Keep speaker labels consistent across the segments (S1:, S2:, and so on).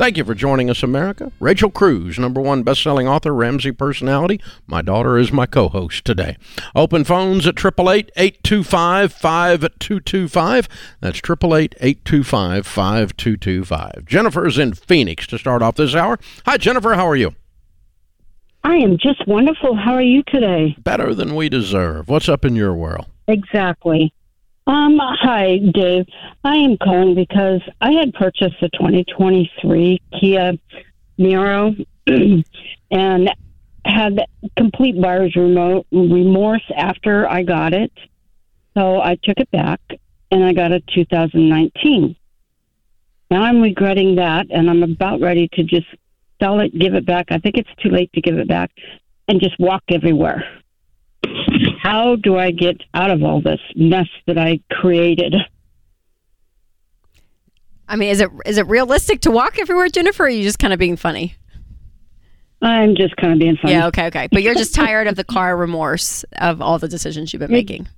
S1: Thank you for joining us, America. Rachel Cruze, number one best-selling author, Ramsey personality. My daughter is my co-host today. Open phones at 888-825-5225. That's 888-825-5225. Jennifer's in Phoenix to start off this hour. Hi, Jennifer. How are you?
S2: I am just wonderful. How are you today?
S1: Better than we deserve. What's up in your world?
S2: Exactly. Um, hi, Dave. I am calling because I had purchased a 2023 Kia Niro and had complete buyer's remorse after I got it. So I took it back and I got a 2019. Now I'm regretting that and I'm about ready to just sell it, give it back. I think it's too late to give it back and just walk everywhere how do I get out of all this mess that I created?
S3: I mean, is it is it realistic to walk everywhere, Jennifer? Or are you just kind of being funny?
S2: I'm just kind of being funny.
S3: Yeah, okay, okay. But you're just tired of the car remorse of all the decisions you've been making.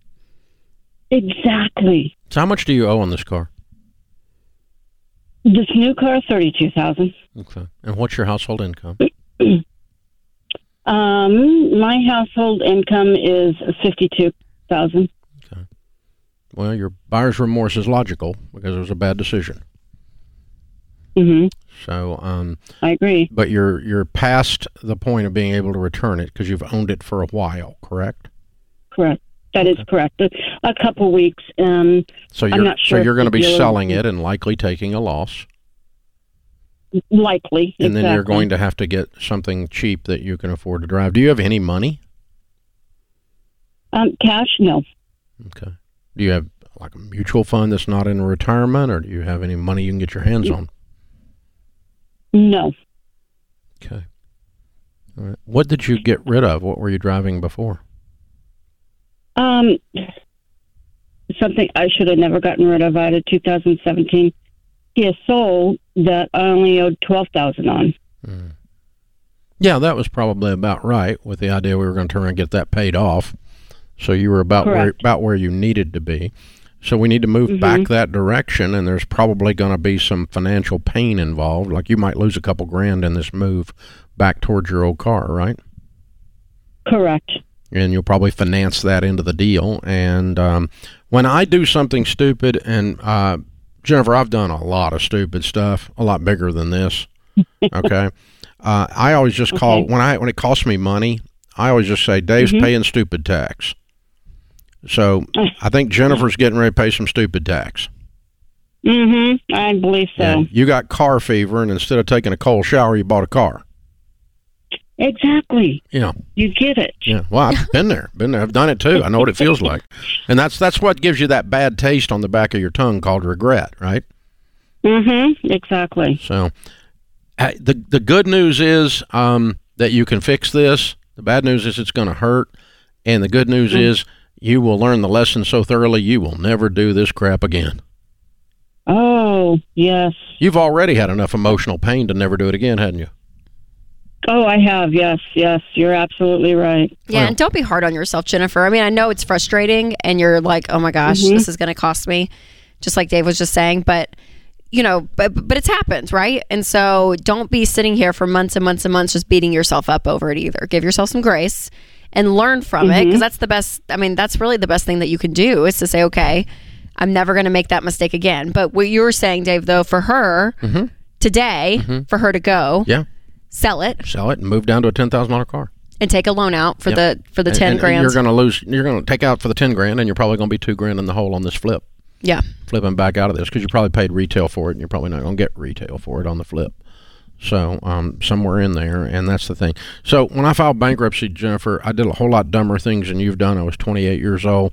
S2: Exactly.
S1: So, how much do you owe on this car?
S2: This new car, thirty-two thousand.
S1: Okay. And what's your household income?
S2: Um, my household income is fifty-two thousand.
S1: Okay. Well, your buyer's remorse is logical because it was a bad decision.
S2: Mm-hmm.
S1: So, um,
S2: I agree.
S1: but you're you're past the point of being able to return it because you've owned it for a while, correct?
S2: Correct. That is correct. A, a couple weeks. Um,
S1: So
S2: I'm
S1: you're
S2: not sure
S1: so you're going to be selling it and likely taking a loss,
S2: likely.
S1: and then you're going to have to get something cheap that you can afford to drive. Do you have any money?
S2: Um, cash? No.
S1: Okay. Do you have like a mutual fund that's not in retirement, or do you have any money you can get your hands on?
S2: No.
S1: Okay. All right. What did you get rid of? What were you driving before?
S2: Um, something I should have never gotten rid of. I had a 2017 Kia Soul that I only owed twelve thousand on.
S1: Yeah, that was probably about right with the idea we were going to turn and get that paid off. So you were about where about where you needed to be. So we need to move back that direction and there's probably going to be some financial pain involved. Like you might lose a couple grand in this move back towards your old car, right?
S2: Correct.
S1: and you'll probably finance that into the deal. And um, when I do something stupid, and uh, Jennifer, I've done a lot of stupid stuff, a lot bigger than this. Okay, uh, I always just call
S2: Okay.
S1: when I when it costs me money. I always just say Dave's
S2: Mm-hmm.
S1: paying stupid tax. So I think Jennifer's getting ready to pay some stupid tax.
S2: Mm-hmm. I believe so.
S1: You got car fever, and instead of taking a cold shower, you bought a car.
S2: Exactly.
S1: Yeah.
S2: You get it.
S1: Yeah, well, I've been there, been there. I've done it too. I know what it feels like, and that's that's what gives you that bad taste on the back of your tongue called regret, right?
S2: Mm-hmm. Exactly.
S1: So, the the good news is um, that you can fix this. The bad news is it's going to hurt, and the good news is you will learn the lesson so thoroughly you will never do this crap again.
S2: Oh, yes.
S1: You've already had enough emotional pain to never do it again, hadn't you?
S2: Oh, I have. Yes, yes. You're absolutely right.
S3: Yeah,
S1: Well-
S3: and don't be hard on yourself, Jennifer. I mean, I know it's frustrating and you're like, "Oh my gosh, mm-hmm. this is going to cost me." Just like Dave was just saying, but you know, but but it's happened, right? And so don't be sitting here for months and months and months just beating yourself up over it either. Give yourself some grace and learn from it mm-hmm. because that's the best I mean, that's really the best thing that you can do is to say, "Okay, I'm never going to make that mistake again." But what you were saying, Dave, though, for her mm-hmm. today, for her to go,
S1: Yeah,
S3: sell it
S1: sell it and move down to a ten thousand dollar car.
S3: and take a loan out for
S1: Yep.
S3: the for the
S1: And-
S3: 10
S1: and
S3: grand.
S1: You're going to lose. You're going to take out for the ten grand, and you're probably going to be two grand in the hole on this flip.
S3: yeah.
S1: flipping back out of this because you probably paid retail for it and you're probably not going to get retail for it on the flip. So um, somewhere in there, and that's the thing. So when I filed bankruptcy, Jennifer, I did a whole lot dumber things than you've done. I was 28 years old.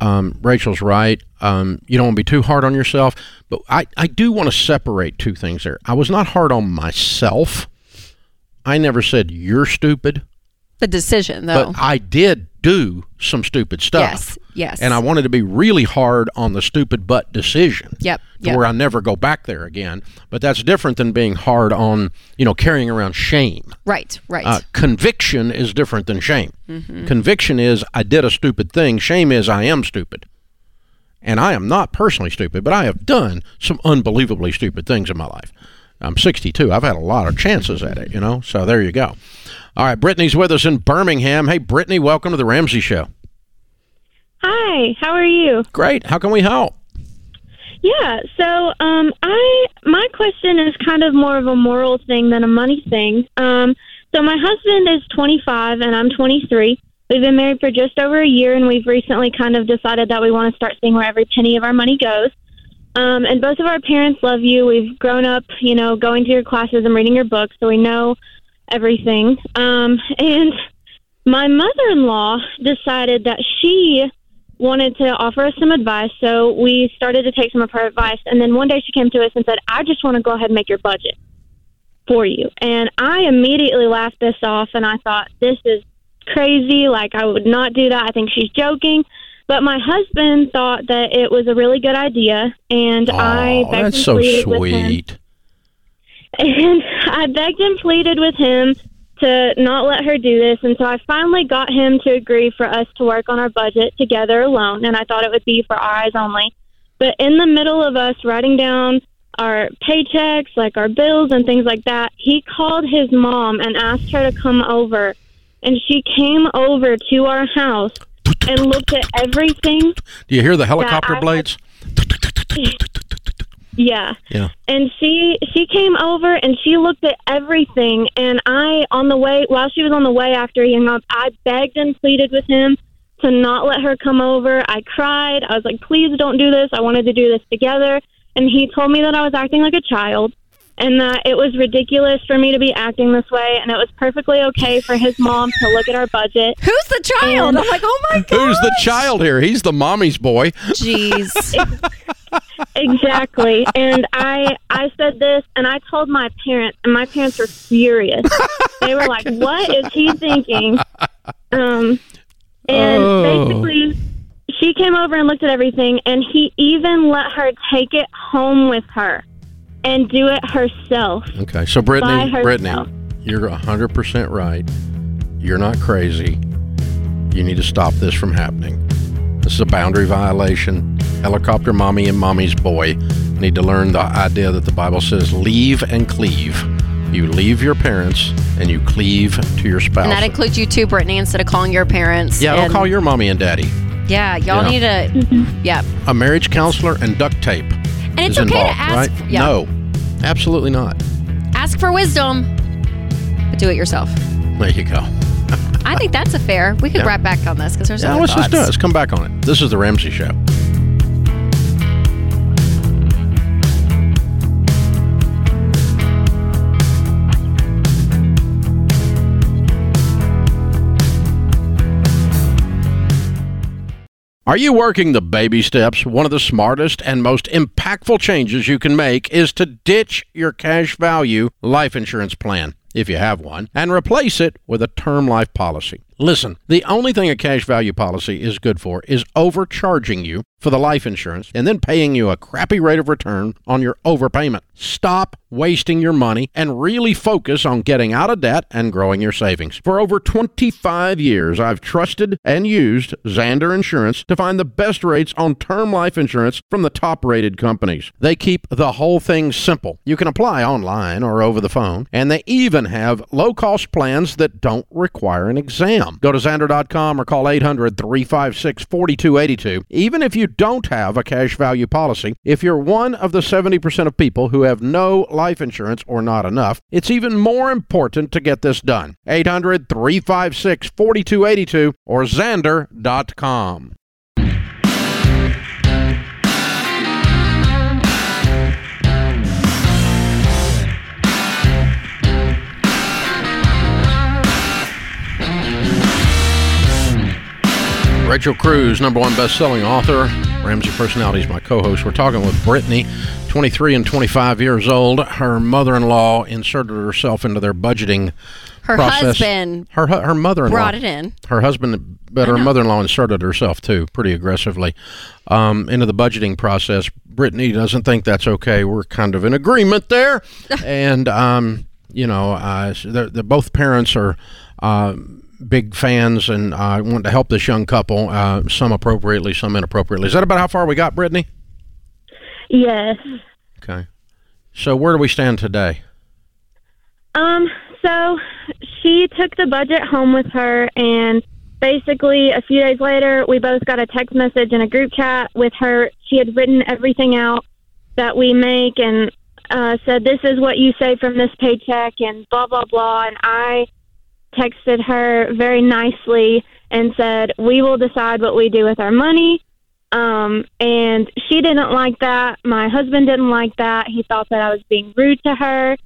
S1: Um, Rachel's right. Um, you don't want to be too hard on yourself, but I, I do want to separate two things there. I was not hard on myself. I never said you're stupid.
S3: the decision, though.
S1: But I did do some stupid stuff.
S3: yes, yes.
S1: And I wanted to be really hard on the stupid but decision.
S3: Yep,
S1: to
S3: yep.
S1: Where I never go back there again. But that's different than being hard on, you know, carrying around shame.
S3: right, right.
S1: Uh, conviction is different than shame.
S3: Mm-hmm.
S1: Conviction is I did a stupid thing. Shame is I am stupid. And I am not personally stupid, but I have done some unbelievably stupid things in my life. I'm 62. I've had a lot of chances at it, you know. So there you go. All right, Brittany's with us in Birmingham. Hey, Brittany, welcome to the Ramsey Show.
S4: Hi, how are you?
S1: Great. How can we help?
S4: Yeah, so um I my question is kind of more of a moral thing than a money thing. Um so my husband is 25 and I'm 23. We've been married for just over a year and we've recently kind of decided that we want to start seeing where every penny of our money goes. Um and both of our parents love you. We've grown up, you know, going to your classes and reading your books, so we know everything. Um and my mother-in-law decided that she wanted to offer us some advice, so we started to take some of her advice. And then one day she came to us and said, I just want to go ahead and make your budget for you. And I immediately laughed this off and I thought, this is crazy. Like, I would not do that. I think she's joking. But my husband thought that it was a really good idea. And I
S1: Oh,
S4: begged
S1: that's
S4: and
S1: so
S4: pleaded with him.
S1: sweet.
S4: And I begged and pleaded with him to not let her do this. And so I finally got him to agree for us to work on our budget together alone. And I thought it would be for our eyes only. But in the middle of us writing down our paychecks, like our bills and things like that, he called his mom and asked her to come over. And she came over to our house and looked at everything.
S1: Do you hear the helicopter blades?
S4: Yeah.
S1: Yeah.
S4: and she she came over and she looked at everything and i on the way while she was on the way after he hung up i begged and pleaded with him to not let her come over i cried i was like please don't do this i wanted to do this together and he told me that i was acting like a child and that it was ridiculous for me to be acting this way and it was perfectly okay for his mom to look at our budget
S3: Who's the child?
S4: And-
S3: I'm like, oh my god.
S1: Who's the child here? He's the mommy's boy.
S3: Jeez.
S4: exactly and i i said this and i told my parents and my parents were furious they were like what is he thinking um and
S1: Oh.
S4: basically she came over and looked at everything and he even let her take it home with her and do it herself
S1: Okay, so Brittany, Brittany, you're hundred percent right. You're not crazy. You need to stop this from happening. This is a boundary violation. Helicopter mommy and mommy's boy need to learn the idea that the Bible says leave and cleave. You leave your parents and you cleave to your spouse.
S3: and that includes you too, Brittany, instead of calling your parents.
S1: yeah, don't
S3: and-
S1: call your mommy and daddy.
S3: Yeah, y'all
S1: Yeah.
S3: need to. Mm-hmm. Yeah.
S1: A marriage counselor and duct tape
S3: And it's okay
S1: involved,
S3: to ask.
S1: right?
S3: Yeah.
S1: No, absolutely not.
S3: Ask for wisdom, but do it yourself.
S1: There you go.
S3: I think that's a fair. We could
S1: Yeah.
S3: wrap back on this because there's
S1: Yeah, let's just do it. Let's come back on it. This is the Ramsey Show. Are you working the baby steps? One of the smartest and most impactful changes you can make is to ditch your cash value life insurance plan, if you have one, and replace it with a term life policy. Listen, the only thing a cash value policy is good for is overcharging you for the life insurance and then paying you a crappy rate of return on your overpayment. Stop wasting your money and really focus on getting out of debt and growing your savings. For over 25 years, I've trusted and used Zander Insurance to find the best rates on term life insurance from the top rated companies. They keep the whole thing simple. You can apply online or over the phone, and they even have low cost plans that don't require an exam. Go to Zander.com or call 800 356 4282. Even if you don't have a cash value policy, if you're one of the 70% of people who have no life insurance or not enough, it's even more important to get this done. 800 356 4282 or Zander.com. Rachel Cruze, number one best-selling author. Ramsey Personality is my co-host. We're talking with Brittany, 23 and 25 years old. Her mother-in-law inserted herself into their budgeting
S3: Her
S1: process.
S3: husband
S1: her her mother-in-law
S3: brought it in.
S1: her husband, but her mother-in-law inserted herself too, pretty aggressively, um, into the budgeting process. Brittany doesn't think that's okay. We're kind of in agreement there, and um, you know, uh, so they're, they're both parents are. Uh, Big fans and uh, want to help this young couple, uh, some appropriately, some inappropriately. Is that about how far we got, Brittany?
S4: Yes.
S1: Okay. So where do we stand today?
S4: Um, so she took the budget home with her, and basically, a few days later, we both got a text message in a group chat with her. She had written everything out that we make and uh, said, This is what you save from this paycheck, and blah, blah, blah. And I texted her very nicely and said, We will decide what we do with our money. Um, and she didn't like that. My husband didn't like that. He thought that I was being rude to her.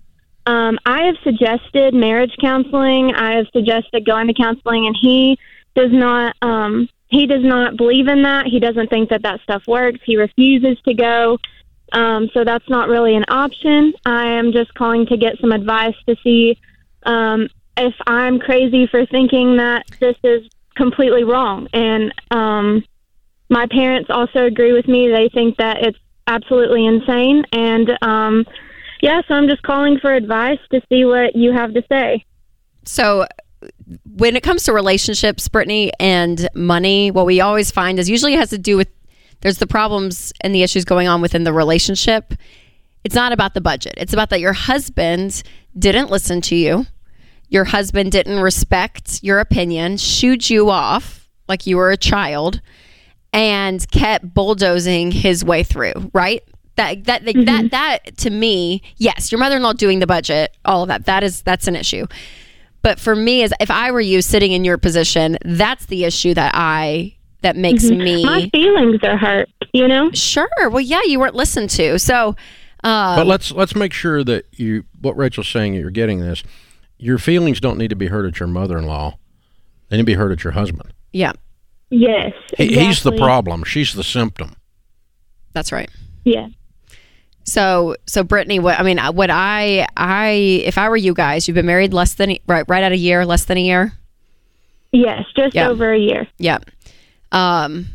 S4: Um, I have suggested marriage counseling. I have suggested going to counseling, and he does not. Um, he does not believe in that. He doesn't think that that stuff works. He refuses to go. Um, so that's not really an option. I am just calling to get some advice to see um, if I'm crazy for thinking that this is completely wrong. And um, my parents also agree with me. They think that it's absolutely insane. And um, yeah, so I'm just calling for advice to see what you have to say.
S3: So, when it comes to relationships, Brittany, and money, what we always find is usually it has to do with there's the problems and the issues going on within the relationship. It's not about the budget. It's about that your husband didn't listen to you. Your husband didn't respect your opinion, shooed you off like you were a child, and kept bulldozing his way through, right? That that that that to me, yes, your mother-in-law doing the budget, all of that. That is that's an issue. But for me, as if I were you sitting in your position, that's the issue that I that makes me
S4: My feelings are hurt, you know?
S3: sure. Well, yeah, you weren't listened to, so. Uh,
S1: But let's let's make sure that you what Rachel's saying you're getting this. Your feelings don't need to be hurt at your mother-in-law. They need to be hurt at your husband.
S3: yeah,
S4: Yes.
S1: He, He's the problem. She's the symptom.
S3: that's right.
S4: Yeah.
S3: So, so Brittany, what I mean, uh, what I, I, if I were you guys, you've been married less than right, right at a year, less than a year.
S4: Yes, just
S3: Yeah.
S4: over a year.
S3: Yeah. Um,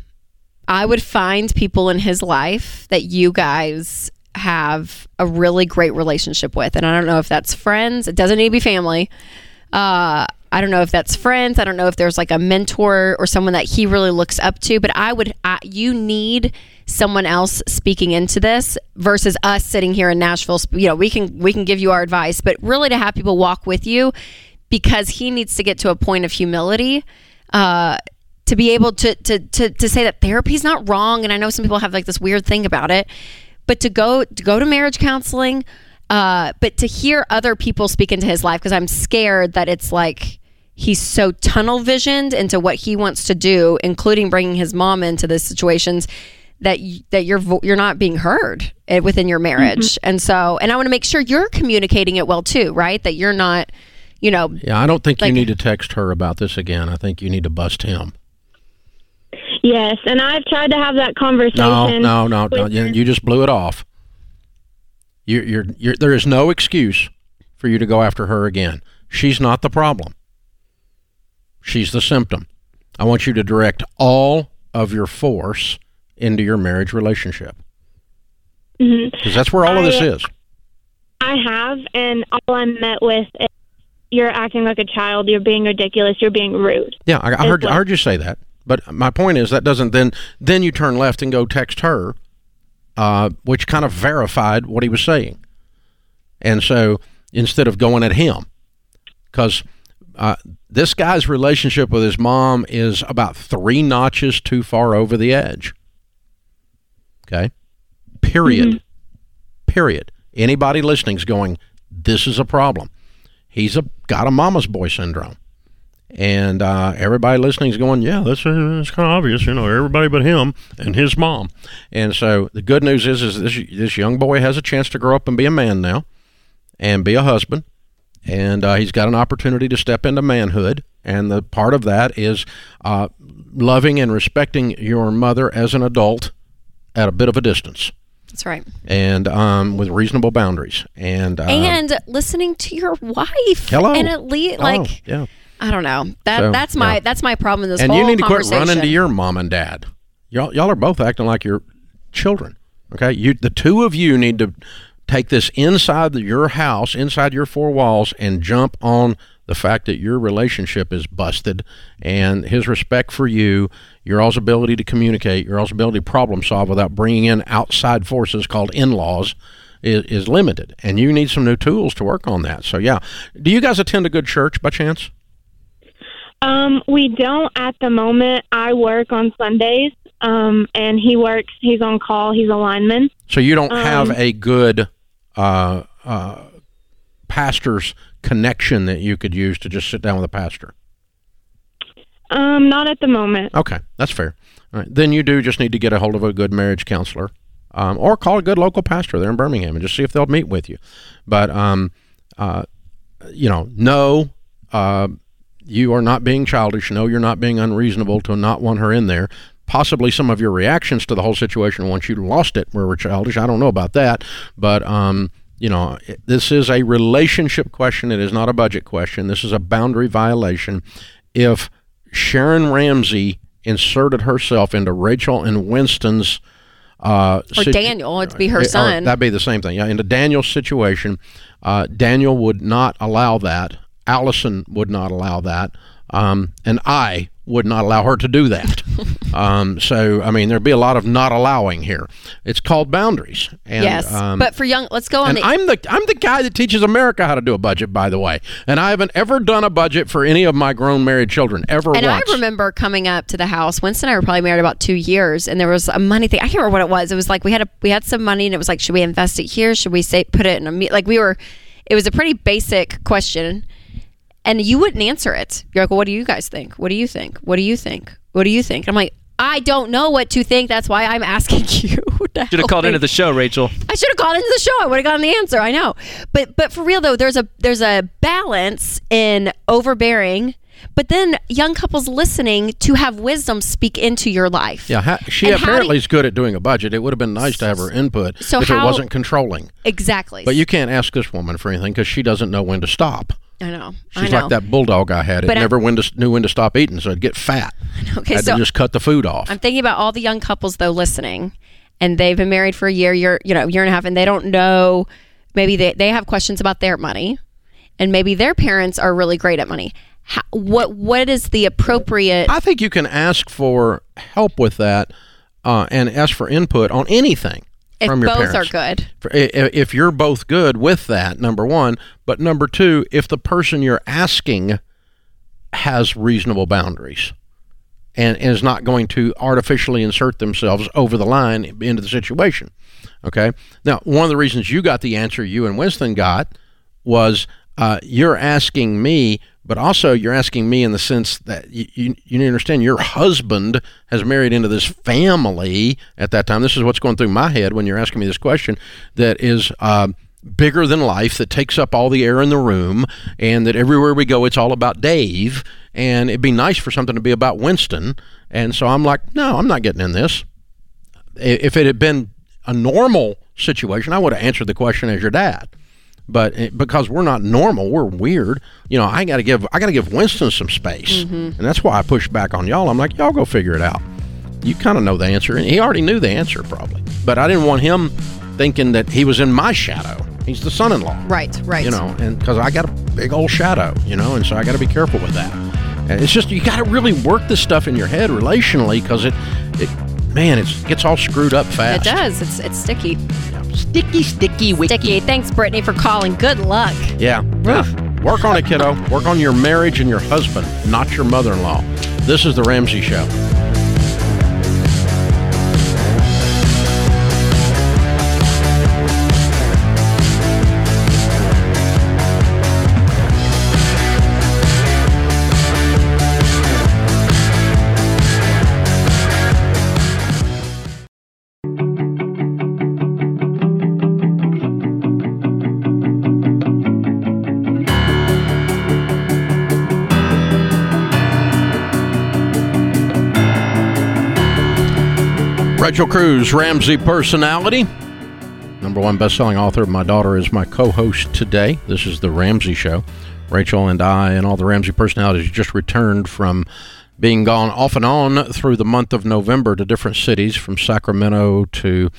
S3: I would find people in his life that you guys have a really great relationship with, and I don't know if that's friends. It doesn't need to be family. Uh, I don't know if that's friends. I don't know if there's like a mentor or someone that he really looks up to. But I would, I, you need someone else speaking into this versus us sitting here in Nashville. You know, we can we can give you our advice, but really to have people walk with you because he needs to get to a point of humility. Uh, to be able to, to to to say that therapy's not wrong and i know some people have like this weird thing about it but to go to go to marriage counseling uh but to hear other people speak into his life because i'm scared that it's like he's so tunnel visioned into what he wants to do including bringing his mom into these situations that y- that you're vo- you're not being heard eh, within your marriage and so and i want to make sure you're communicating it well too right that you're not you know
S1: Yeah, I don't think
S3: Like-
S1: you need to text her about this again. I think you need to bust him.
S4: Yes, and I've tried to have that conversation.
S1: no, no, no.
S4: with
S1: You, you just blew it off. You're, you're, you're, there is no excuse for you to go after her again. She's not the problem. She's the symptom. I want you to direct all of your force into your marriage relationship
S4: mm-hmm.
S1: because that's where all of this is.
S4: I have, and all I'm met with is you're acting like a child. You're being ridiculous. You're being rude.
S1: Yeah, I, I heard I heard you say that, but my point is that doesn't then then you turn left and go text her, uh, which kind of verified what he was saying, and so instead of going at him, because uh, this guy's relationship with his mom is about three notches too far over the edge. Okay, period. Period. Anybody listening's going, this is a problem. He's a got a mama's boy syndrome and uh, everybody listening is going, yeah, that's, uh, that's kind of obvious, you know, everybody but him and his mom. And so the good news is, is this this young boy has a chance to grow up and be a man now, and be a husband, and uh, he's got an opportunity to step into manhood. And the part of that is uh, loving and respecting your mother as an adult at a bit of a distance.
S3: That's right.
S1: and um, with reasonable boundaries. And um,
S3: and listening to your wife.
S1: Hello.
S3: And at least,
S1: hello,
S3: like,
S1: yeah.
S3: I don't know. That
S1: So,
S3: that's my
S1: yeah.
S3: that's my problem in this
S1: and you need to quit running to your mom and dad. Y'all, y'all are both acting like your children. Okay, you, the two of you need to take this inside the, your house, inside your four walls, and jump on the fact that your relationship is busted, and his respect for you, your all's ability to communicate, your all's ability to problem solve without bringing in outside forces called in-laws. Is, is limited, and you need some new tools to work on that. So, yeah, do you guys attend a good church by chance?
S4: Um, we don't at the moment. I work on Sundays, um, and he works. He's on call. He's a lineman.
S1: So you don't
S4: Um,
S1: have a good uh, uh, pastor's connection that you could use to just sit down with a pastor.
S4: Um, not at the moment.
S1: Okay, that's fair. All right. Then you do just need to get a hold of a good marriage counselor, um, or call a good local pastor there in Birmingham and just see if they'll meet with you. But um, uh, you know, no, uh, you are not being childish. No, you're not being unreasonable to not want her in there. Possibly some of your reactions to the whole situation once you lost it were childish. I don't know about that, but um, you know, this is a relationship question. It is not a budget question. This is a boundary violation. If Sharon Ramsey inserted herself into Rachel and Winston's uh,
S3: or
S1: situ-
S3: Daniel, it'd be her son.
S1: That'd be the same thing. Yeah, in into Daniel's situation, uh, Daniel would not allow that. Allison would not allow that, um, and I would not allow her to do that. um, so, I mean, there'd be a lot of not allowing here. It's called boundaries. And,
S3: yes,
S1: um,
S3: but for young, let's go on
S1: and
S3: the.
S1: I'm the I'm the guy that teaches America how to do a budget, by the way. And I haven't ever done a budget for any of my grown married children ever
S3: and
S1: once.
S3: I remember coming up to the house. Winston and I were probably married about two years, and there was a money thing. I can't remember what it was. It was like we had a we had some money, and it was like, should we invest it here? Should we say put it in a like we were? It was a pretty basic question, and you wouldn't answer it. You're like, well, what do you guys think? What do you think? What do you think? What do you think? I'm like, I don't know what to think. That's why I'm asking you.
S5: Should have called
S3: me.
S5: into the show, Rachel.
S3: I should have called into the show. I would have gotten the answer. I know, but but for real though, there's a there's a balance in overbearing, but then young couples listening to have wisdom speak into your life.
S1: yeah, ha- she
S3: And how do-
S1: apparently is good at doing a budget. It would have been nice to have her input
S3: So
S1: if
S3: how-
S1: it wasn't controlling.
S3: exactly.
S1: But you can't ask this woman for anything because she doesn't know when to stop.
S3: I know. I
S1: She's
S3: know.
S1: like that bulldog I had. It
S3: But
S1: never when to, knew when to stop eating, so it'd get fat.
S3: Okay,
S1: had
S3: so
S1: to just cut the food off.
S3: I'm thinking about all the young couples though listening, and they've been married for a year, year, you know, year and a half, and they don't know. Maybe they they have questions about their money, and maybe their parents are really great at money. How, what what is the appropriate?
S1: I think you can ask for help with that uh, and ask for input on anything
S3: if
S1: from your
S3: both
S1: parents.
S3: are good.
S1: For- i- i- If you're both good with that, number one, but number two, if the person you're asking has reasonable boundaries and is not going to artificially insert themselves over the line into the situation. Okay. Now, one of the reasons you got the answer you and Winston got was uh, you're asking me, but also you're asking me in the sense that you, you, you understand your husband has married into this family at that time. This is what's going through my head when you're asking me this question that is. Uh, bigger than life that takes up all the air in the room and that everywhere we go it's all about Dave and it'd be nice for something to be about Winston and so I'm like no I'm not getting in this if it had been a normal situation I would have answered the question as your dad but it, because we're not normal we're weird you know I got to give I got to give Winston some space mm-hmm. and that's why I push back on y'all I'm like y'all go figure it out you kind of know the answer and he already knew the answer probably but I didn't want him thinking that he was in my shadow he's the son-in-law
S3: Right, right.
S1: you know, and because I got a big old shadow, you know, and so I got to be careful with that. And it's just you got to really work this stuff in your head relationally because it, it, man, it gets all screwed up fast.
S3: It does. It's it's sticky.
S1: Sticky, sticky, wicky.
S3: Sticky. Thanks, Brittany, for calling. Good luck.
S1: Yeah. yeah. Work on it, kiddo. Work on your marriage and your husband, not your mother-in-law. This is the Ramsey Show. Rachel Cruze, Ramsey personality. number one best-selling author. My daughter is my co-host today. This is the Ramsey Show. Rachel and I and all the Ramsey personalities just returned from being gone off and on through the month of November to different cities, from Sacramento to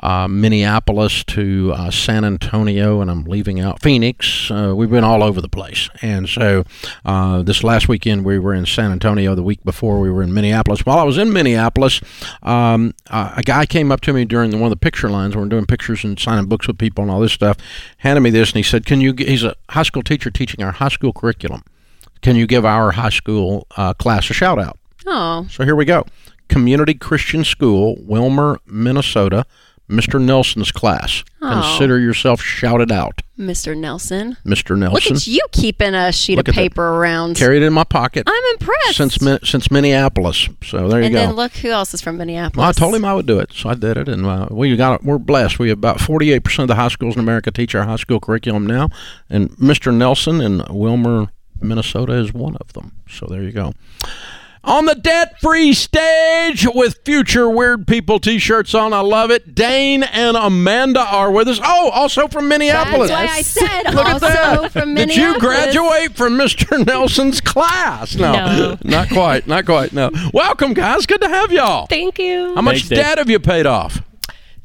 S1: uh, Minneapolis to uh, San Antonio, and I'm leaving out Phoenix. Uh, we've been all over the place. And so uh, this last weekend we were in San Antonio. The week before we were in Minneapolis. While I was in Minneapolis, um, a guy came up to me during one of the picture lines. We we're doing pictures and signing books with people and all this stuff. Handed me this and he said, "Can you?" He's a high school teacher teaching our high school curriculum can you give our high school uh, class a shout out?
S3: Oh,
S1: So here we go. Community Christian School, Willmar, Minnesota. Mr. Nelson's class.
S3: Oh.
S1: Consider yourself shouted out,
S3: Mr. Nelson.
S1: Mr. Nelson.
S3: Look at you keeping a sheet
S1: Look
S3: of
S1: at that.
S3: paper around.
S1: Carried it in my pocket
S3: I'm impressed.
S1: since since Minneapolis. So there you
S3: and
S1: go.
S3: And then look who else is from Minneapolis.
S1: Well, I told him I would do it, so I did it, and uh, we got we're blessed. We have about forty eight percent of the high schools in America teach our high school curriculum now, and Mr. Nelson in Willmar, Minnesota, is one of them. So there you go. On the debt free stage with future weird people t shirts on. I love it. Dane and Amanda are with us. Oh, also from Minneapolis.
S3: That's why I said
S1: Look
S3: also
S1: at that.
S3: from
S1: Did you graduate from Mr. Nelson's class? No,
S5: No.
S1: not quite. Not quite. No. Welcome, guys. Good to have y'all.
S5: Thank you.
S1: How much
S6: Thanks, Dave.
S1: debt have you paid off?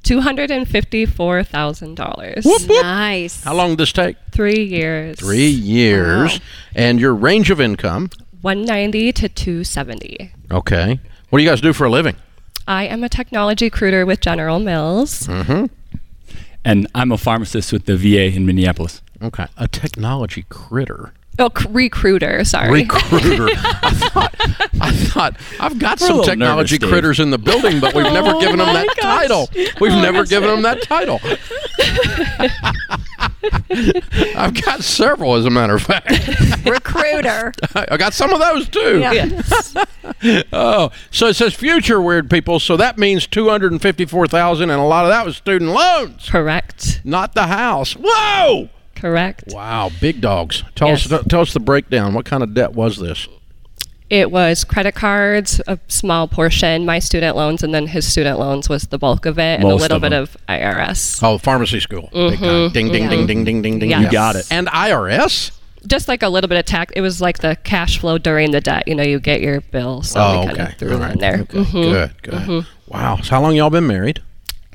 S5: Two hundred and fifty-four thousand dollars.
S1: Whoop, whoop.
S3: Nice.
S1: How long did this take?
S5: Three years.
S1: Three years.
S3: Wow.
S1: And your range of income?
S5: One ninety to two seventy.
S1: Okay. What do you guys do for a living?
S5: I am a technology recruiter with General Mills.
S1: Mm-hmm.
S6: And I'm a pharmacist with the VA in Minneapolis.
S1: Okay. A technology critter.
S5: Oh, c- recruiter. Sorry.
S1: Recruiter. I thought, I thought, I've got
S6: We're
S1: some technology
S6: nervous, Dave.
S1: critters in the building, but we've never
S5: Oh
S1: given them that
S5: gosh.
S1: title. We've
S5: Oh,
S1: never given
S5: right.
S1: them that title. I've got several, as a matter of fact.
S3: Recruiter.
S1: I got some of those too.
S5: Yes.
S1: Oh, so it says future weird people. So that means two hundred and fifty-four thousand, and a lot of that was student loans,
S5: Correct.
S1: not the house. Whoa!
S5: Correct.
S1: Wow, big dogs. Tell
S5: Yes.
S1: us, tell us the breakdown. What kind of debt was this?
S5: It was credit cards, a small portion, my student loans, and then his student loans was the bulk of it, and a little
S6: of
S5: bit of IRS.
S1: Oh, pharmacy school. Big time. Ding, ding, ding, ding, ding, ding, ding.
S5: Yes.
S6: You got it.
S1: And IRS.
S5: Just like a little bit of tax. It was like the cash flow during the debt. You know, you get your bill, so
S1: oh,
S5: we kind
S1: okay.
S5: of threw
S1: All right.
S5: in there.
S1: Okay.
S5: Mhm.
S1: Good, good. Wow. So how long y'all been married?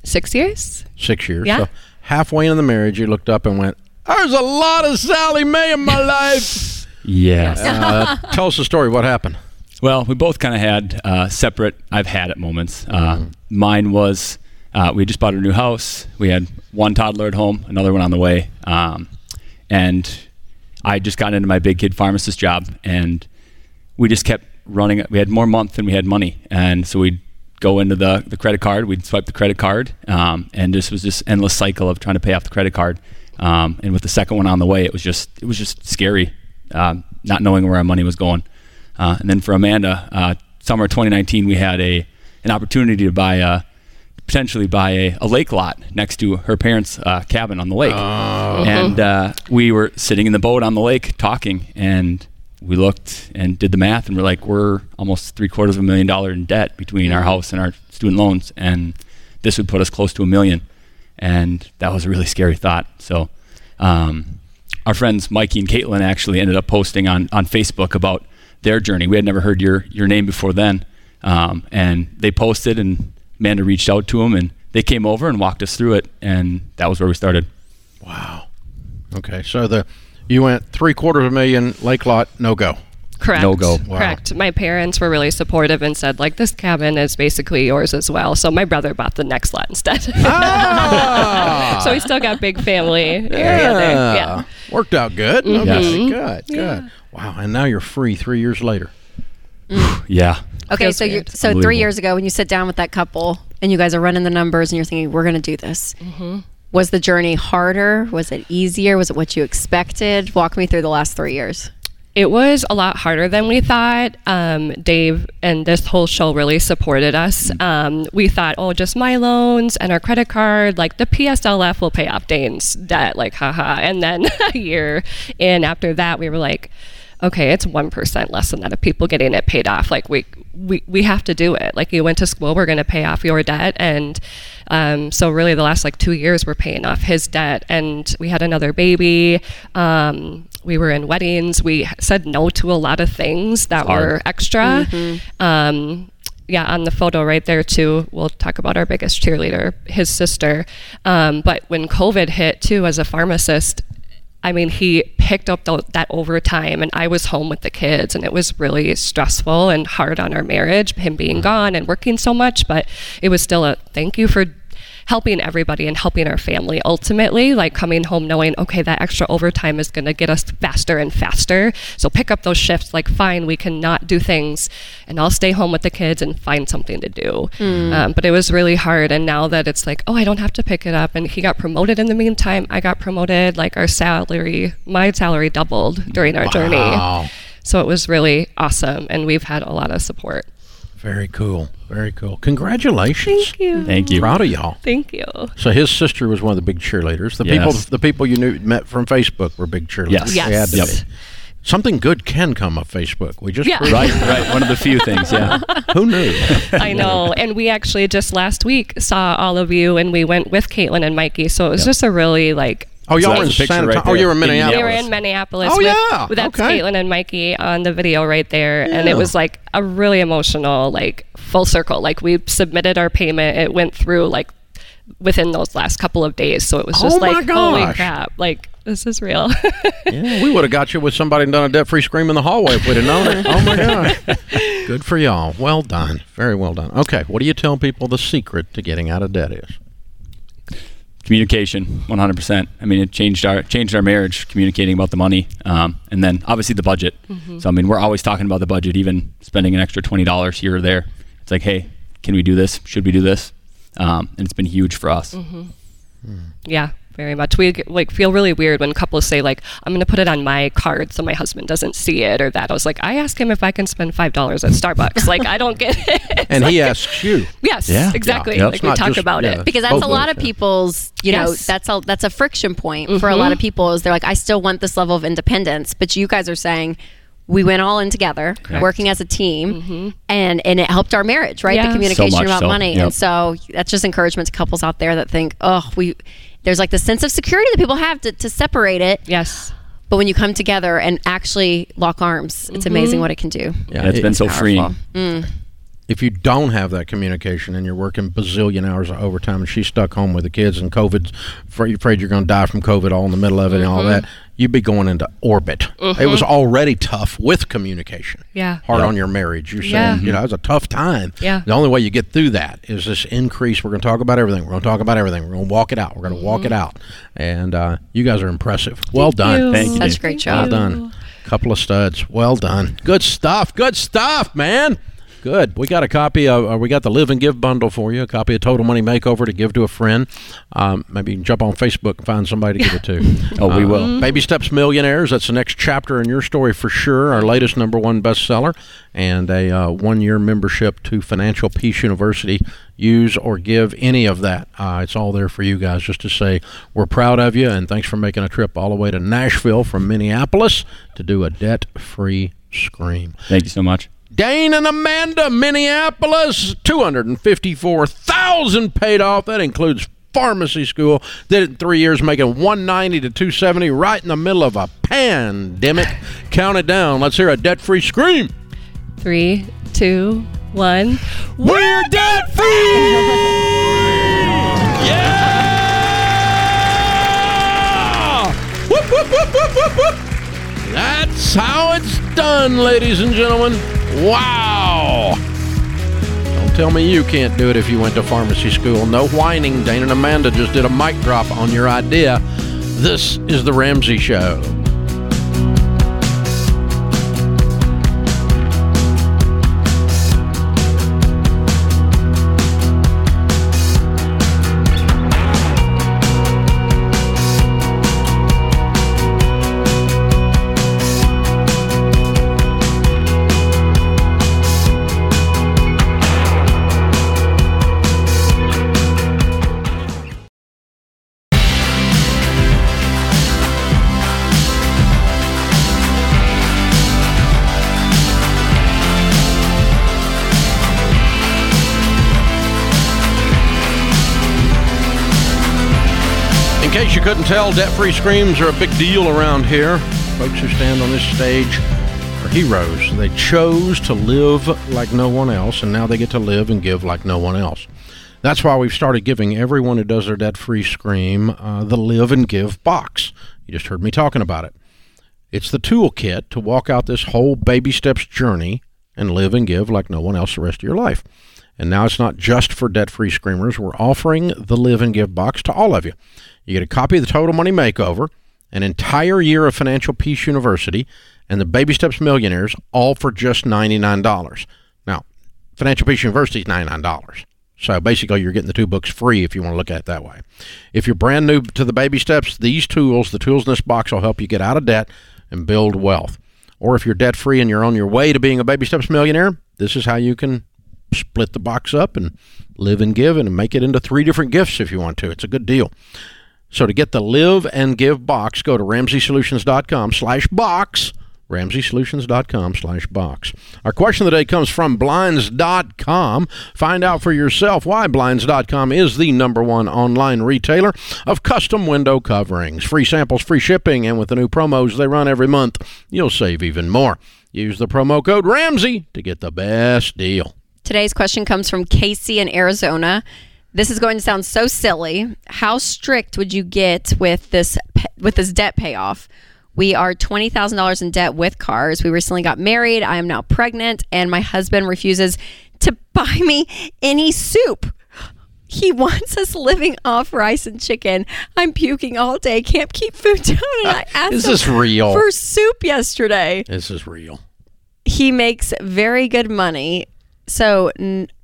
S5: Six years.
S1: Six years.
S5: Yeah.
S1: So halfway into the marriage, you looked up and went, "There's a lot of Sallie Mae in my life."
S6: Yes.
S1: uh, tell us the story. What happened?
S6: Well, we both kind of had uh, separate. I've had at moments. Uh, Mine was uh, we just bought a new house. We had one toddler at home, another one on the way, um, and I just got into my big kid pharmacist job, and we just kept running. We had more month than we had money, and so we'd go into the, the credit card. We'd swipe the credit card, um, and this was this endless cycle of trying to pay off the credit card. Um, and with the second one on the way, it was just it was just scary, um, not knowing where our money was going. Uh, and then for Amanda, uh, summer 2019, we had a an opportunity to buy a potentially buy a, a lake lot next to her parents' uh, cabin on the lake. And uh, we were sitting in the boat on the lake talking, and we looked and did the math, and we're like, we're almost three quarters of a million dollar in debt between our house and our student loans, and this would put us close to a million. And that was a really scary thought. So, um, our friends Mikey and Caitlin actually ended up posting on, on Facebook about their journey. We had never heard your, your name before then. Um, and they posted, and Amanda reached out to them, and they came over and walked us through it. And that was where we started.
S1: Wow. Okay, so the you went three quarters of a million lake lot, no go.
S5: Correct.
S6: No go.
S1: Wow.
S5: Correct. My parents were really supportive and said, like, this cabin is basically yours as well. So my brother bought the next lot instead.
S1: Ah,
S5: so we still got big family area there. Yeah.
S1: worked out good.
S5: Mm-hmm.
S1: Okay, good, good. Wow, and now you're free three years later.
S6: Yeah.
S3: Okay,
S5: Feels
S3: so you
S5: weird.
S3: so three years ago when you sit down with that couple and you guys are running the numbers and you're thinking we're going to do this.
S5: Mm-hmm.
S3: Was the journey harder? Was it easier? Was it what you expected? Walk me through the last three years.
S5: It was a lot harder than we thought. Um, Dave and this whole show really supported us. Um, we thought, oh, just my loans and our credit card, like the PSLF will pay off Dane's debt, like haha. And then a year in after that, we were like, okay, it's 1% less than that of people getting it paid off. Like we, we, we have to do it. Like you went to school, we're going to pay off your debt. And um, so really the last like two years we're paying off his debt and we had another baby. Um, we were in weddings. We said no to a lot of things that were extra. Um, yeah, on the photo right there too, we'll talk about our biggest cheerleader, his sister. Um, but when COVID hit too, as a pharmacist, I mean, he picked up tho- that overtime, and I was home with the kids, and it was really stressful and hard on our marriage, him being mm-hmm. gone and working so much. But it was still a thank you for helping everybody and helping our family ultimately like coming home knowing okay that extra overtime is going to get us faster and faster. So pick up those shifts like fine we cannot do things and i'll stay home with the kids and find something to do. Um, but it was really hard and now that it's like oh i don't have to pick it up and he got promoted in the meantime i got promoted like our salary my salary doubled during our journey. So it was really awesome and we've had a lot of support
S1: Very cool. Very cool. Congratulations.
S5: thank you
S6: Thank you.
S1: Proud of y'all.
S5: thank you
S1: So his sister was one of the big cheerleaders. The
S6: Yes.
S1: people, the people you knew met from Facebook were big cheerleaders.
S6: Yes.
S1: They had
S5: Yes.
S1: be. Something good can come of Facebook. We just
S5: Yeah.
S6: Right, right. One of the few things, yeah.
S1: Who knew?
S5: I know. And we actually just last week saw all of you and we went with Caitlin and Mikey. So it was just a really like
S1: Oh, y'all
S6: So
S1: were in
S6: that's picture
S1: Santa
S6: right
S1: Oh, you were in Minneapolis.
S5: we were in Minneapolis.
S1: Oh,
S5: with,
S1: yeah.
S5: with- that's
S1: Okay.
S5: Caitlin and Mikey on the video right there. And it was like a really emotional, like full circle. Like we submitted our payment. It went through like within those last couple of days. So it was just
S1: Oh, my
S5: like, holy
S1: gosh.
S5: crap. Like this is real.
S1: Yeah, we would have got you with somebody and done a debt-free scream in the hallway if we'd have known it. Oh my gosh! Good for y'all. Well done. Very well done. Okay, what do you tell people the secret to getting out of debt is?
S6: Communication, 100%. I mean, it changed our changed our marriage, communicating about the money, um, and then obviously the budget. So I mean, we're always talking about the budget, even spending an extra twenty dollars here or there. It's like, hey, can we do this? Should we do this? Um, and it's been huge for us.
S5: Yeah, very much. We like feel really weird when couples say like, "I'm going to put it on my card so my husband doesn't see it" or that. I was like, I asked him if I can spend five dollars at Starbucks. like, I don't get it.
S1: And he asks you.
S5: yes,
S6: Yeah.
S5: exactly.
S6: Yeah.
S5: Like
S1: It's
S5: we talk
S1: just-
S5: about
S1: yeah.
S5: it.
S3: because that's a lot
S1: ways,
S3: of people's you know
S5: Yes.
S3: that's a that's a friction point for a lot of mm-hmm. people is they're like i still want this level of independence but you guys are saying we went all in together working as a team mm-hmm. and and it helped our marriage right
S5: Yeah.
S3: the communication
S6: much
S3: about
S6: so,
S3: money
S6: yep.
S3: and so that's just encouragement to couples out there that think oh we there's like the sense of security that people have to, to separate it
S5: Yes.
S3: but when you come together and actually lock arms it's amazing mm-hmm. what it can do
S1: Yeah,
S6: it's
S1: it-
S6: been so
S3: powerful.
S6: freeing.
S1: If you don't have that communication and you're working bazillion hours of overtime and she's stuck home with the kids and COVID's afraid, afraid you're going to die from COVID all in the middle of it and all mm-hmm. that, you'd be going into orbit. It was mm-hmm. already tough with communication.
S5: Yeah.
S1: Hard
S6: Yeah.
S1: on your marriage. You're saying,
S5: Yeah.
S1: you know, it was a tough time.
S5: Yeah.
S1: The only way you get through that is this increase. We're going to talk about everything. We're going to talk about everything. We're going to walk it out. We're going to walk mm-hmm. it out. And uh, you guys are impressive. Well done.
S5: you.
S6: Thank you,
S3: That's
S6: Dave.
S3: a great
S1: Well done. Couple of studs. Well done. Good stuff. Good stuff, man. Good. We got a copy of, uh, we got the Live and Give bundle for you, a copy of Total Money Makeover to give to a friend. Um, maybe you can jump on Facebook and find somebody to give it to.
S6: Oh, we
S1: Uh,
S6: will.
S1: Baby Steps Millionaires. That's the next chapter in your story for sure. Our latest number one bestseller and a uh, one year membership to Financial Peace University. Use or give any of that. Uh, it's all there for you guys just to say we're proud of you and thanks for making a trip all the way to Nashville from Minneapolis to do a debt free scream.
S6: Thank you so much.
S1: Dane and Amanda, Minneapolis, 254,000 paid off. That includes pharmacy school. Did it in three years, making 190 to 270 right in the middle of a pandemic. Count it down. Let's hear a debt-free scream.
S5: Three, two, one.
S1: We're debt free! yeah! Whoop, whoop, whoop, whoop, whoop, whoop. That's how it's done, ladies and gentlemen. Wow! Don't tell me you can't do it if you went to pharmacy school. No whining. Dane and Amanda just did a mic drop on your idea. This is The Ramsey Show. Couldn't tell, debt free screams are a big deal around here. Folks who stand on this stage are heroes. They chose to live like no one else, and now they get to live and give like no one else. That's why we've started giving everyone who does their debt free scream uh, the Live and Give box. You just heard me talking about it. It's the toolkit to walk out this whole baby steps journey and live and give like no one else the rest of your life. And now it's not just for debt free screamers. We're offering the Live and Give box to all of you. You get a copy of the Total Money Makeover, an entire year of Financial Peace University, and the Baby Steps Millionaires, all for just $99. Now, Financial Peace University is $99. So basically, you're getting the two books free if you want to look at it that way. If you're brand new to the baby steps, these tools, the tools in this box, will help you get out of debt and build wealth. Or if you're debt free and you're on your way to being a baby steps millionaire, this is how you can split the box up and live and give and make it into three different gifts if you want to. It's a good deal. So to get the live and give box, go to ramseysolutions.com slash box ramseysolutions.com slash box. Our question of the day comes from blinds.com. Find out for yourself why blinds.com is the number one online retailer of custom window coverings. Free samples, free shipping, and with the new promos they run every month, you'll save even more. Use the promo code Ramsey to get the best deal.
S3: Today's question comes from Casey in Arizona. This is going to sound so silly. How strict would you get with this with this debt payoff? We are $20,000 in debt with cars. We recently got married. I am now pregnant, and my husband refuses to buy me any soup. He wants us living off rice and chicken. I'm puking all day. Can't keep food down. And I asked
S1: Is
S3: him
S1: real?
S3: for soup yesterday.
S1: This is real.
S3: He makes very good money. So,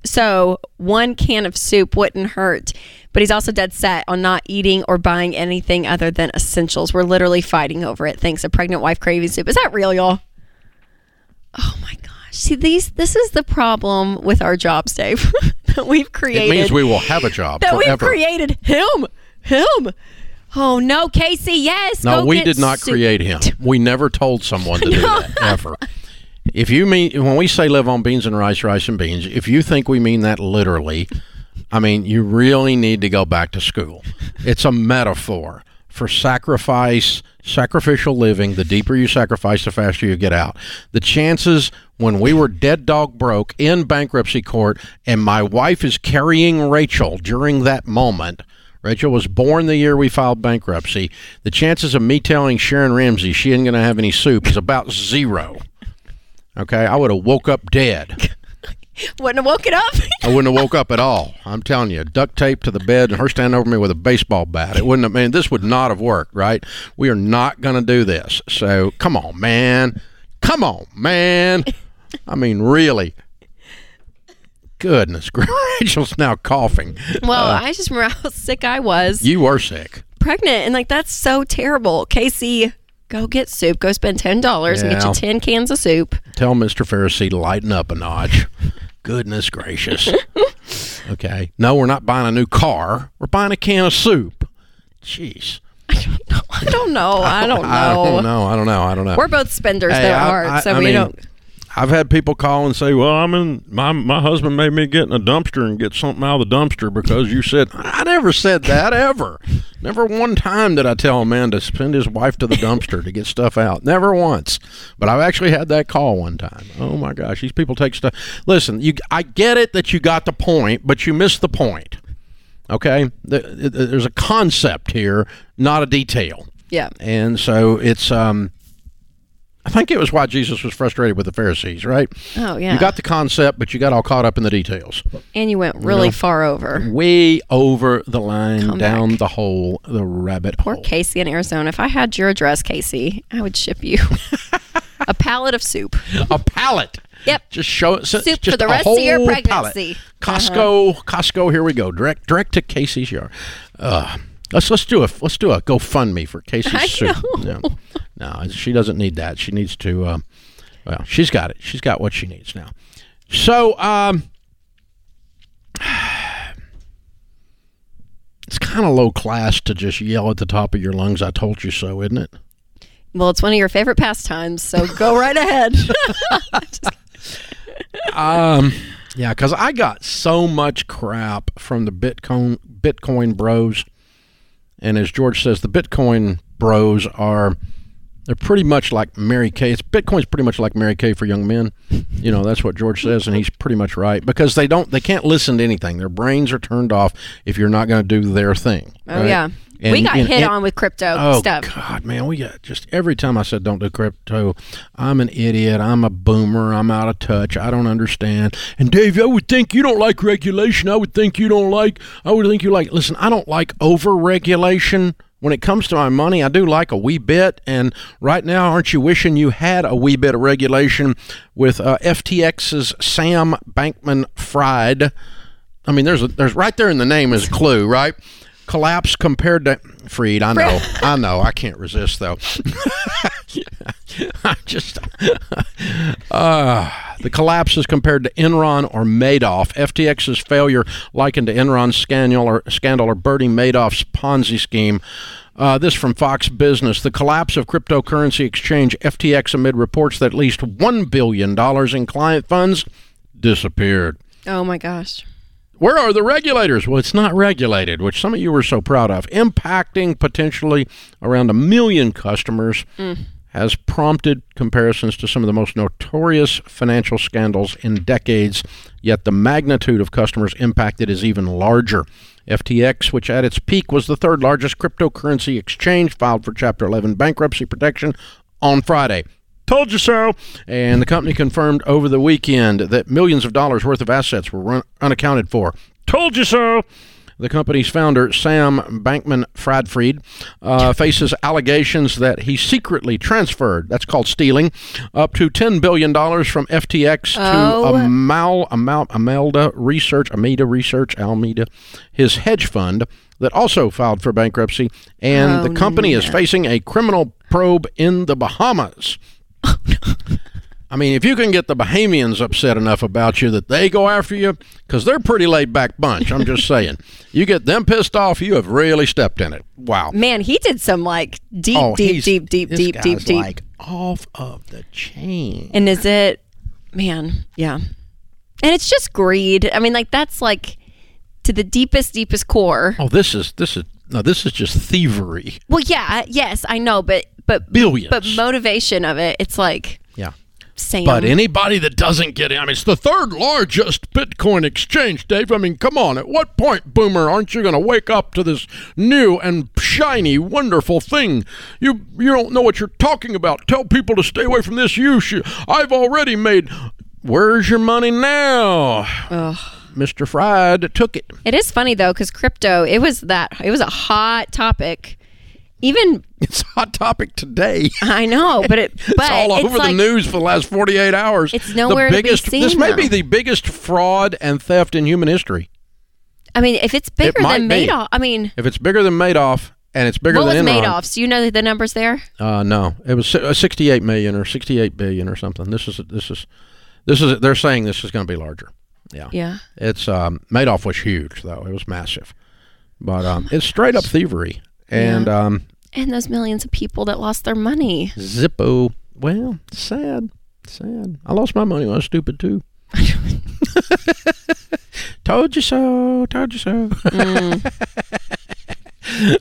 S3: so one can of soup wouldn't hurt. But he's also dead set on not eating or buying anything other than essentials. We're literally fighting over it. Thanks, a pregnant wife craving soup. Is that real, y'all? Oh my gosh! See these. This is the problem with our jobs, Dave. that we've created.
S1: It means we will have a job
S3: that we've created him. Him. Oh no, Casey. Yes.
S1: No, we did not
S3: soup.
S1: create him. We never told someone to do that ever. If you mean when we say live on beans and rice, rice and beans, if you think we mean that literally, I mean you really need to go back to school. It's a metaphor for sacrifice, sacrificial living. The deeper you sacrifice, the faster you get out. The chances when we were dead dog broke in bankruptcy court and my wife is carrying Rachel during that moment. Rachel was born the year we filed bankruptcy. The chances of me telling Sharon Ramsey she ain't going to have any soup is about zero. Okay, I would have woke up dead.
S3: Wouldn't have woken up.
S1: I wouldn't have woke up at all. I'm telling you, duct tape to the bed and her standing over me with a baseball bat. It wouldn't have. Man, this would not have worked. Right? We are not going to do this. So come on, man. Come on, man. I mean, really. Goodness, Rachel's now coughing.
S3: well, uh, I just remember how sick I was.
S1: You were sick.
S3: pregnant and like that's so terrible casey go get soup go spend $10 and get
S1: Yeah.
S3: you 10 cans of soup
S1: Tell Mr. Pharisee to lighten up a notch. Goodness gracious. Okay. No, we're not buying a new car. We're buying a can of soup. Jeez.
S3: i don't know i don't know,
S1: I don't know. I don't know. I don't know.
S3: we're both spenders
S1: Hey,
S3: there
S1: I- I-
S3: so
S1: I
S3: we
S1: mean,
S3: don't
S1: I've had people call and say, "Well, I'm in my my husband made me get in a dumpster and get something out of the dumpster because you said I never said that ever. Never one time did I tell a man to send his wife to the dumpster to get stuff out. Never once. But I've actually had that call one time. Oh my gosh, these people take stuff. Listen, you I get it that you got the point, but you missed the point. Okay? The- the- There's a concept here, not a detail.
S3: yeah
S1: And so it's um I think it was why Jesus was frustrated with the Pharisees, right?
S3: oh yeah
S1: You got the concept, but you got all caught up in the details.
S3: and you went really far over
S1: Way over the line,
S3: Come
S1: down
S3: back.
S1: the hole, the rabbit
S3: poor
S1: hole.
S3: casey in arizona if i had your address casey i would ship you a pallet of soup
S1: A pallet.
S3: Yep.
S1: Just show it.
S3: Soup
S1: just
S3: for the rest of your pregnancy.
S1: pallet. Costco. Costco. Here we go. Direct. Direct to Casey's yard. Uh, let's let's do a let's do a GoFundMe for Casey's
S3: I
S1: soup. No, no, she doesn't need that. She needs to. Um, well, she's got it. She's got what she needs now. So, um, it's kind of low class to just yell at the top of your lungs. I told you so, isn't it?
S3: well it's one of your favorite pastimes so go right ahead
S1: Um, yeah, because I got so much crap from the Bitcoin Bitcoin bros, And as George says, the Bitcoin bros are they're pretty much like Mary Kay. It's Bitcoin's pretty much like Mary Kay for young men. You know, that's what George says, and he's pretty much right because they don't, they can't listen to anything. Their brains are turned off if you're not going to do their thing.
S3: Oh
S1: right?
S3: yeah.
S1: And-
S3: we got
S1: and-
S3: hit
S1: and-
S3: on with crypto
S1: Oh
S3: stuff.
S1: God, man, we got just every time I said don't do crypto, I'm an idiot. I'm a boomer. I'm out of touch. I don't understand. And Dave, I would think you don't like regulation. I would think you don't like. I would think you like. Listen, I don't like over regulation. When it comes to my money, I do like a wee bit. And right now, aren't you wishing you had a wee bit of regulation with uh, FTX's Sam Bankman Fried? I mean, there's a, there's right there in the name is a clue, right? Collapse compared to Freed. I know, I know. I can't resist though. I just uh, the collapse is compared to Enron or Madoff. FTX's failure likened to Enron's scandal or scandal or Bernie Madoff's Ponzi scheme. Uh, this from Fox Business. The collapse of cryptocurrency exchange FTX amid reports that at least $1 billion in client funds disappeared.
S3: Oh my gosh.
S1: Where are the regulators? Well, it's not regulated, which some of you were so proud of. Impacting potentially around a million customers mm. has prompted comparisons to some of the most notorious financial scandals in decades, yet the magnitude of customers impacted is even larger. FTX, which at its peak was the third largest cryptocurrency exchange, filed for Chapter 11 bankruptcy protection on Friday. Told you so. And the company confirmed over the weekend that millions of dollars worth of assets were run- unaccounted for. Told you so. The company's founder, Sam Bankman Fried, uh, faces allegations that he secretly transferred, that's called stealing, up to $10 billion from FTX
S3: Oh.
S1: to Amal, Amal, Amelda Research, Ameda Research, Almeida, his hedge fund that also filed for bankruptcy. And
S3: Oh,
S1: the company is facing a criminal probe in the Bahamas. I mean, if you can get the Bahamians upset enough about you that they go after you, because they're a pretty laid back bunch, I'm just saying. You get them pissed off, you have really stepped in it. Wow.
S3: Man, he did some like deep,
S1: Oh,
S3: deep, deep, deep,
S1: this
S3: deep, deep,
S1: guy's
S3: deep.
S1: like off of the chain.
S3: And is it, man, yeah. And it's just greed. I mean, like that's like to the deepest, deepest core.
S1: Oh, this is this is no, this is just thievery.
S3: Well, yeah, yes, I know, but but
S1: Billions.
S3: But motivation of it, it's like
S1: Yeah.
S3: Sam.
S1: But anybody that doesn't get it, I mean, it's the third largest Bitcoin exchange, Dave. I mean, come on. At what point, Boomer, aren't you going to wake up to this new and shiny, wonderful thing? You you don't know what you're talking about. Tell people to stay away from this. You should. I've already made. Where's your money now? Mr. Fried took it.
S3: it is funny though, because crypto, it was that it was a hot topic. Even
S1: It's a hot topic today.
S3: I know, but it but
S1: it's all
S3: it's
S1: over
S3: like,
S1: the news for the last 48 hours.
S3: It's nowhere to be
S1: biggest, This
S3: seen,
S1: may be the biggest fraud and theft in human history.
S3: I mean, if it's bigger
S1: might
S3: than. Madoff, I mean,
S1: If it's bigger than Madoff and it's bigger
S3: what was
S1: than Enron,
S3: Madoff's? Do you know the numbers there?
S1: Uh, no, it was uh, 68 million or 68 billion or something. This is this is this is they're saying this is going to be larger. Yeah,
S3: Yeah.
S1: It's um, Madoff was huge though; it was massive, but um, it's straight up thievery and um,
S3: And those millions of people that lost their money.
S1: Zippo. Well, sad, sad. I lost my money when I was stupid too. told you so. Told you so.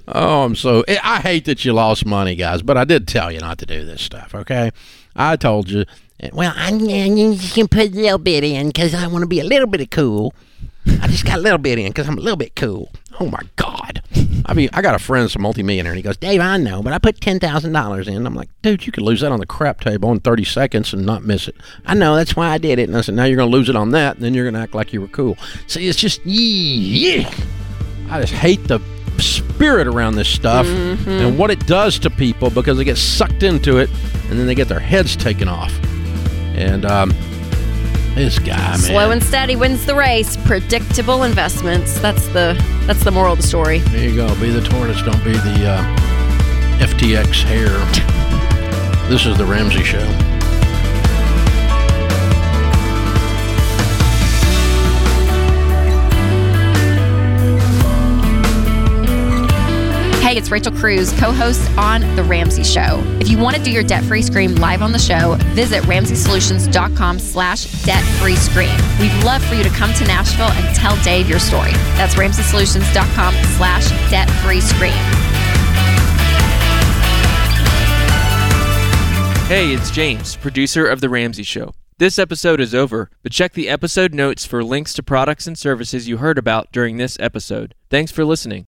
S1: oh, I'm so. I I hate that you lost money, guys, but I did tell you not to do this stuff. Okay, I told you. Well, I you can put a little bit in because I want to be a little bit of cool. I just got a little bit in because I'm a little bit cool. Oh my God! I mean, I got a friend that's a multimillionaire, and he goes, "Dave, I know, but I put ten thousand dollars in." I'm like, "Dude, you could lose that on the crap table in thirty seconds and not miss it." I know that's why I did it, and I said, "Now you're going to lose it on that, and then you're going to act like you were cool." See, it's just yeah. I just hate the spirit around this stuff mm-hmm. and what it does to people because they get sucked into it, and then they get their heads taken off. And um, this guy, man,
S3: Slow and steady wins the race. Predictable investments. That's the that's the moral of the story.
S1: There you go. Be the tortoise, don't be the uh, FTX hare. This is the Ramsey Show.
S3: Hey, it's Rachel Cruze, co host on The Ramsey Show. If you want to do your debt free scream live on the show, visit ramseysolutions.com slash debt free scream. We'd love for you to come to Nashville and tell Dave your story. That's ramseysolutions.com slash debt free scream.
S7: Hey, it's James, producer of The Ramsey Show. This episode is over, but check the episode notes for links to products and services you heard about during this episode. Thanks for listening.